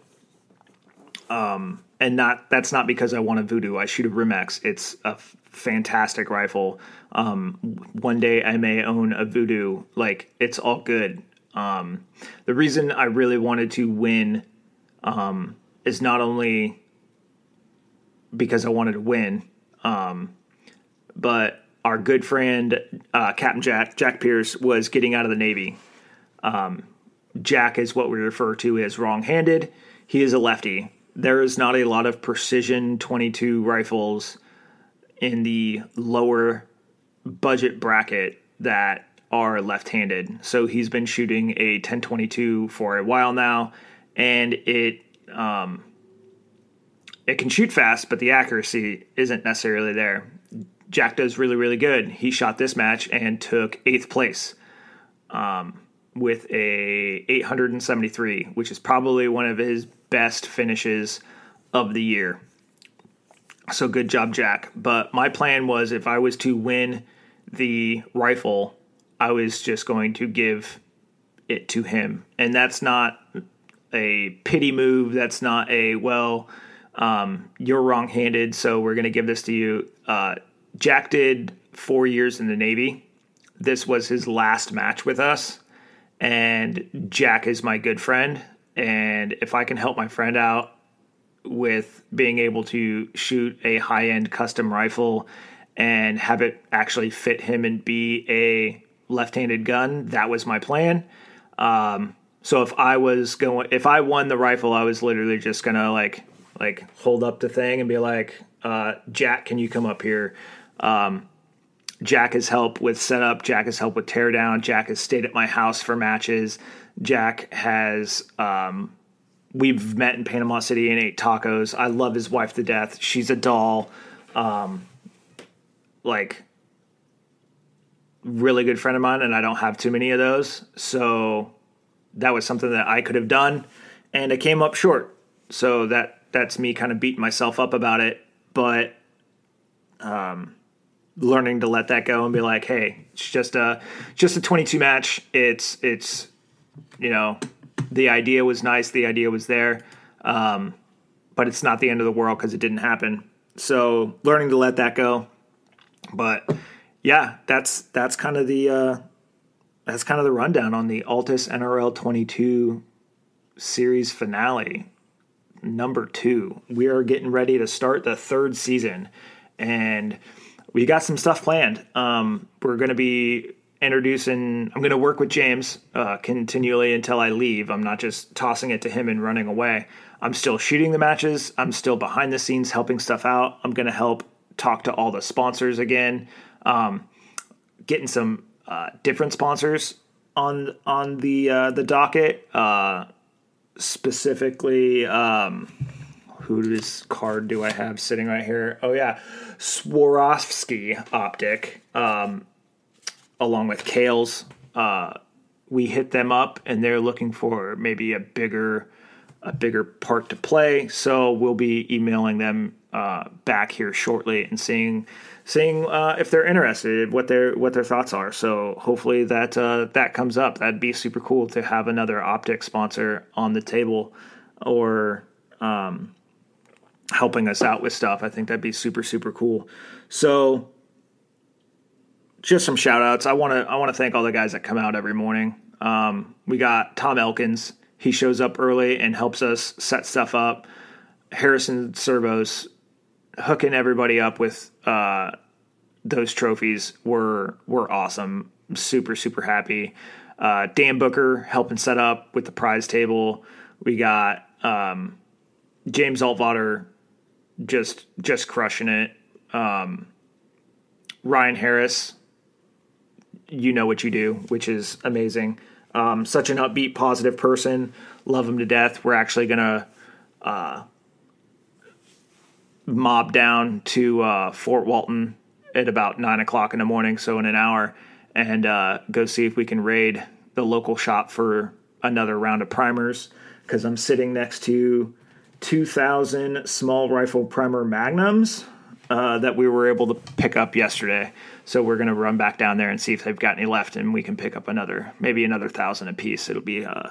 Um, and not that's not because I want a voodoo. I shoot a RimX. It's a f- fantastic rifle. Um, one day I may own a voodoo. Like it's all good. Um, the reason I really wanted to win um, is not only because I wanted to win, um, but our good friend uh, Captain Jack Jack Pierce was getting out of the Navy. Um, Jack is what we refer to as wrong-handed. He is a lefty. There is not a lot of precision 22 rifles in the lower budget bracket that are left-handed. So he's been shooting a 1022 for a while now, and it um, it can shoot fast, but the accuracy isn't necessarily there. Jack does really, really good. He shot this match and took eighth place um, with a 873, which is probably one of his best finishes of the year. So good job, Jack. But my plan was if I was to win the rifle, I was just going to give it to him. And that's not a pity move. That's not a, well, um, you're wrong handed, so we're going to give this to you. Uh, Jack did four years in the Navy. This was his last match with us. And Jack is my good friend. And if I can help my friend out with being able to shoot a high end custom rifle and have it actually fit him and be a left handed gun, that was my plan. Um, so if I was going, if I won the rifle, I was literally just gonna like, like hold up the thing and be like, uh, Jack, can you come up here? Um, Jack has helped with setup. Jack has helped with teardown. Jack has stayed at my house for matches. Jack has, um, we've met in Panama City and ate tacos. I love his wife to death. She's a doll. Um, like, really good friend of mine, and I don't have too many of those. So that was something that I could have done, and it came up short. So that that's me kind of beating myself up about it. But um, learning to let that go and be like, hey, it's just a just a 22 match. It's it's you know the idea was nice, the idea was there, um, but it's not the end of the world because it didn't happen. So learning to let that go. But yeah, that's that's kind of the uh, that's kind of the rundown on the Altus NRL 22 series finale number two. We are getting ready to start the third season, and we got some stuff planned. Um, we're going to be introducing. I'm going to work with James uh, continually until I leave. I'm not just tossing it to him and running away. I'm still shooting the matches. I'm still behind the scenes helping stuff out. I'm going to help talk to all the sponsors again, um, getting some uh, different sponsors on on the uh, the docket. Uh, specifically, um, whose card do I have sitting right here? Oh yeah, Swarovski Optic, um, along with Kahles. Uh, we hit them up, and they're looking for maybe a bigger a bigger part to play. So we'll be emailing them uh, back here shortly and seeing seeing uh, if they're interested, what their what their thoughts are. So hopefully that uh, that comes up. That'd be super cool to have another optic sponsor on the table, or um, helping us out with stuff. I think that'd be super super cool. So just some shout outs. I want to I want to thank all the guys that come out every morning. Um, we got Tom Elkins. He shows up early and helps us set stuff up. Harrison Servos hooking everybody up with uh, those trophies were were awesome. Super super happy. Uh, Dan Booker helping set up with the prize table. We got um, James Altvater just just crushing it. Um, Ryan Harris, you know what you do, which is amazing. Um, such an upbeat, positive person. Love him to death. We're actually gonna uh, mob down to uh, Fort Walton at about nine o'clock in the morning, so in an hour, and uh, go see if we can raid the local shop for another round of primers. Because I'm sitting next to 2,000 small rifle primer magnums uh, that we were able to pick up yesterday. So we're gonna run back down there and see if they've got any left, and we can pick up another, maybe another thousand apiece. It'll be uh,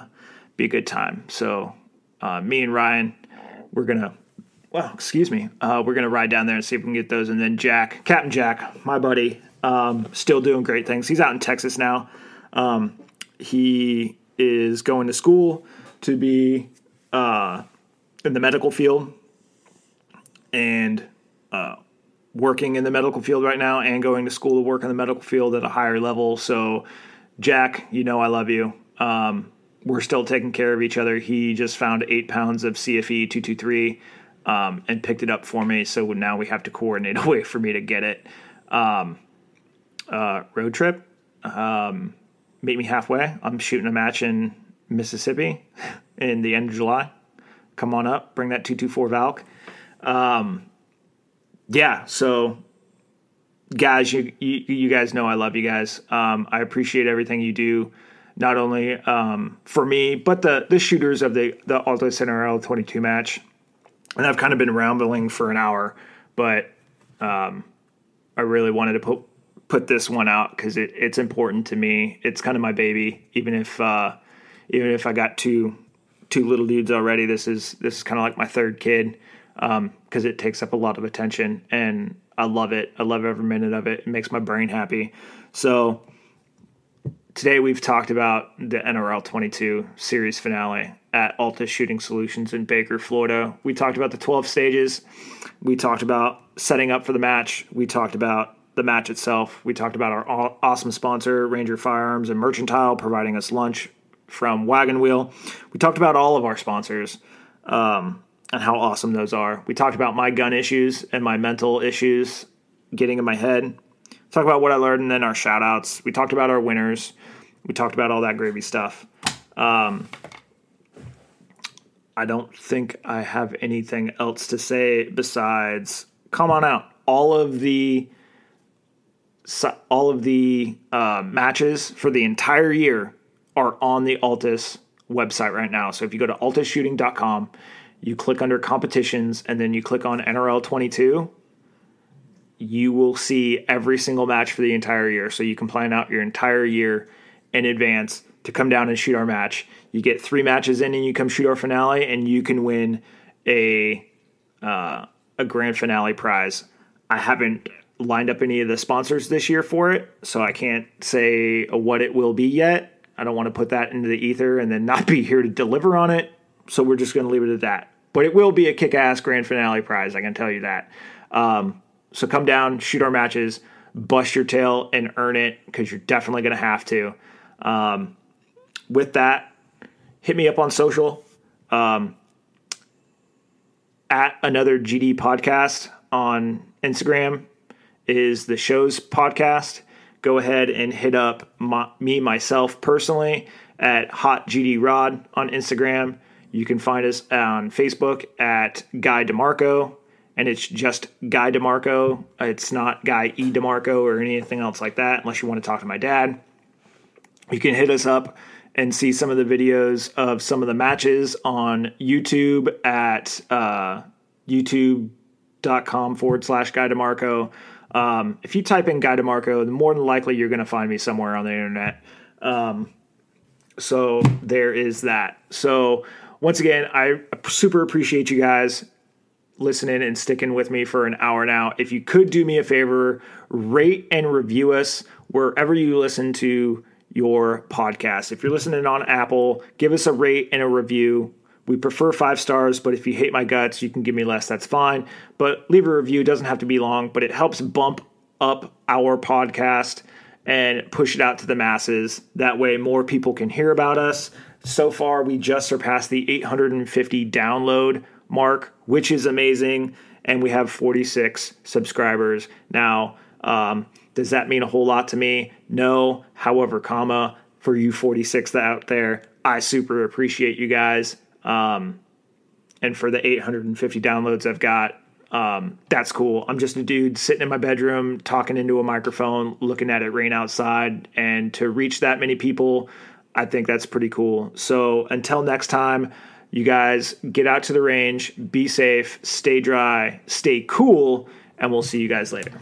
be a good time. So uh, me and Ryan, we're gonna well, excuse me. Uh, we're gonna ride down there and see if we can get those. And then Jack, Captain Jack, my buddy, um, still doing great things. He's out in Texas now. Um, he is going to school to be uh, in the medical field and uh, working in the medical field right now, and going to school to work in the medical field at a higher level. So, Jack, you know I love you. Um, we're still taking care of each other. He just found eight pounds of CFE 223 um, and picked it up for me. So now we have to coordinate a way for me to get it. Um, uh, road trip, um, meet me halfway. I'm shooting a match in Mississippi in the end of July. Come on up, bring that 224 Valk. Um, yeah, so guys, you, you you guys know I love you guys. Um, I appreciate everything you do, not only um, for me, but the the shooters of the the Altus NRL 22 match. And I've kind of been rambling for an hour, but um, I really wanted to put put this one out because it, it's important to me. It's kind of my baby, even if uh, even if I got two two little dudes already. This is this is kind of like my third kid um, because it takes up a lot of attention, and I love it. I love every minute of it. It makes my brain happy. So today we've talked about the NRL 22 series finale at Altus Shooting Solutions in Baker, Florida. We talked about the 12 stages. We talked about setting up for the match. We talked about the match itself. We talked about our awesome sponsor, Ranger Firearms and Mercantile, providing us lunch from Wagon Wheel. We talked about all of our sponsors um, and how awesome those are. We talked about my gun issues and my mental issues getting in my head. Talk about what I learned and then our shout outs. We talked about our winners. We talked about all that gravy stuff. Um, I don't think I have anything else to say besides come on out. All of the all of the uh, matches for the entire year are on the Altus website right now. So if you go to altusshooting.com, you click under competitions and then you click on NRL 22, you will see every single match for the entire year. So you can plan out your entire year in advance to come down and shoot our match. You get three matches in and you come shoot our finale, and you can win a uh, a grand finale prize. I haven't lined up any of the sponsors this year for it, so I can't say what it will be yet. I don't want to put that into the ether and then not be here to deliver on it. So we're just going to leave it at that. But it will be a kick ass grand finale prize, I can tell you that. Um, so come down, shoot our matches, bust your tail, and earn it because you're definitely going to have to. Um, with that, hit me up on social um, at another GD podcast on Instagram is the show's podcast. Go ahead and hit up my, me myself personally at Hot GD Rod on Instagram. You can find us on Facebook at Guy DeMarco, and it's just Guy DeMarco. It's not Guy E DeMarco or anything else like that, unless you want to talk to my dad. You can hit us up and see some of the videos of some of the matches on YouTube at uh, youtube.com forward slash Guy DeMarco. Um, if you type in Guy DeMarco, more than likely you're going to find me somewhere on the internet. Um, so there is that. So once again, I super appreciate you guys. listening and sticking with me for an hour now. If you could do me a favor, rate and review us wherever you listen to your podcast. If you're listening on Apple, give us a rate and a review. We prefer five stars, but if you hate my guts, you can give me less. That's fine. But leave a review. It doesn't have to be long, but it helps bump up our podcast and push it out to the masses. That way, more people can hear about us. So far, we just surpassed the 850 download mark, which is amazing. And we have 46 subscribers. Now, um, does that mean a whole lot to me? No. However, comma, for you 46 out there, I super appreciate you guys. Um, and for the 850 downloads I've got, um, that's cool. I'm just a dude sitting in my bedroom talking into a microphone, looking at it rain outside. And to reach that many people, I think that's pretty cool. So until next time, you guys get out to the range, be safe, stay dry, stay cool, and we'll see you guys later.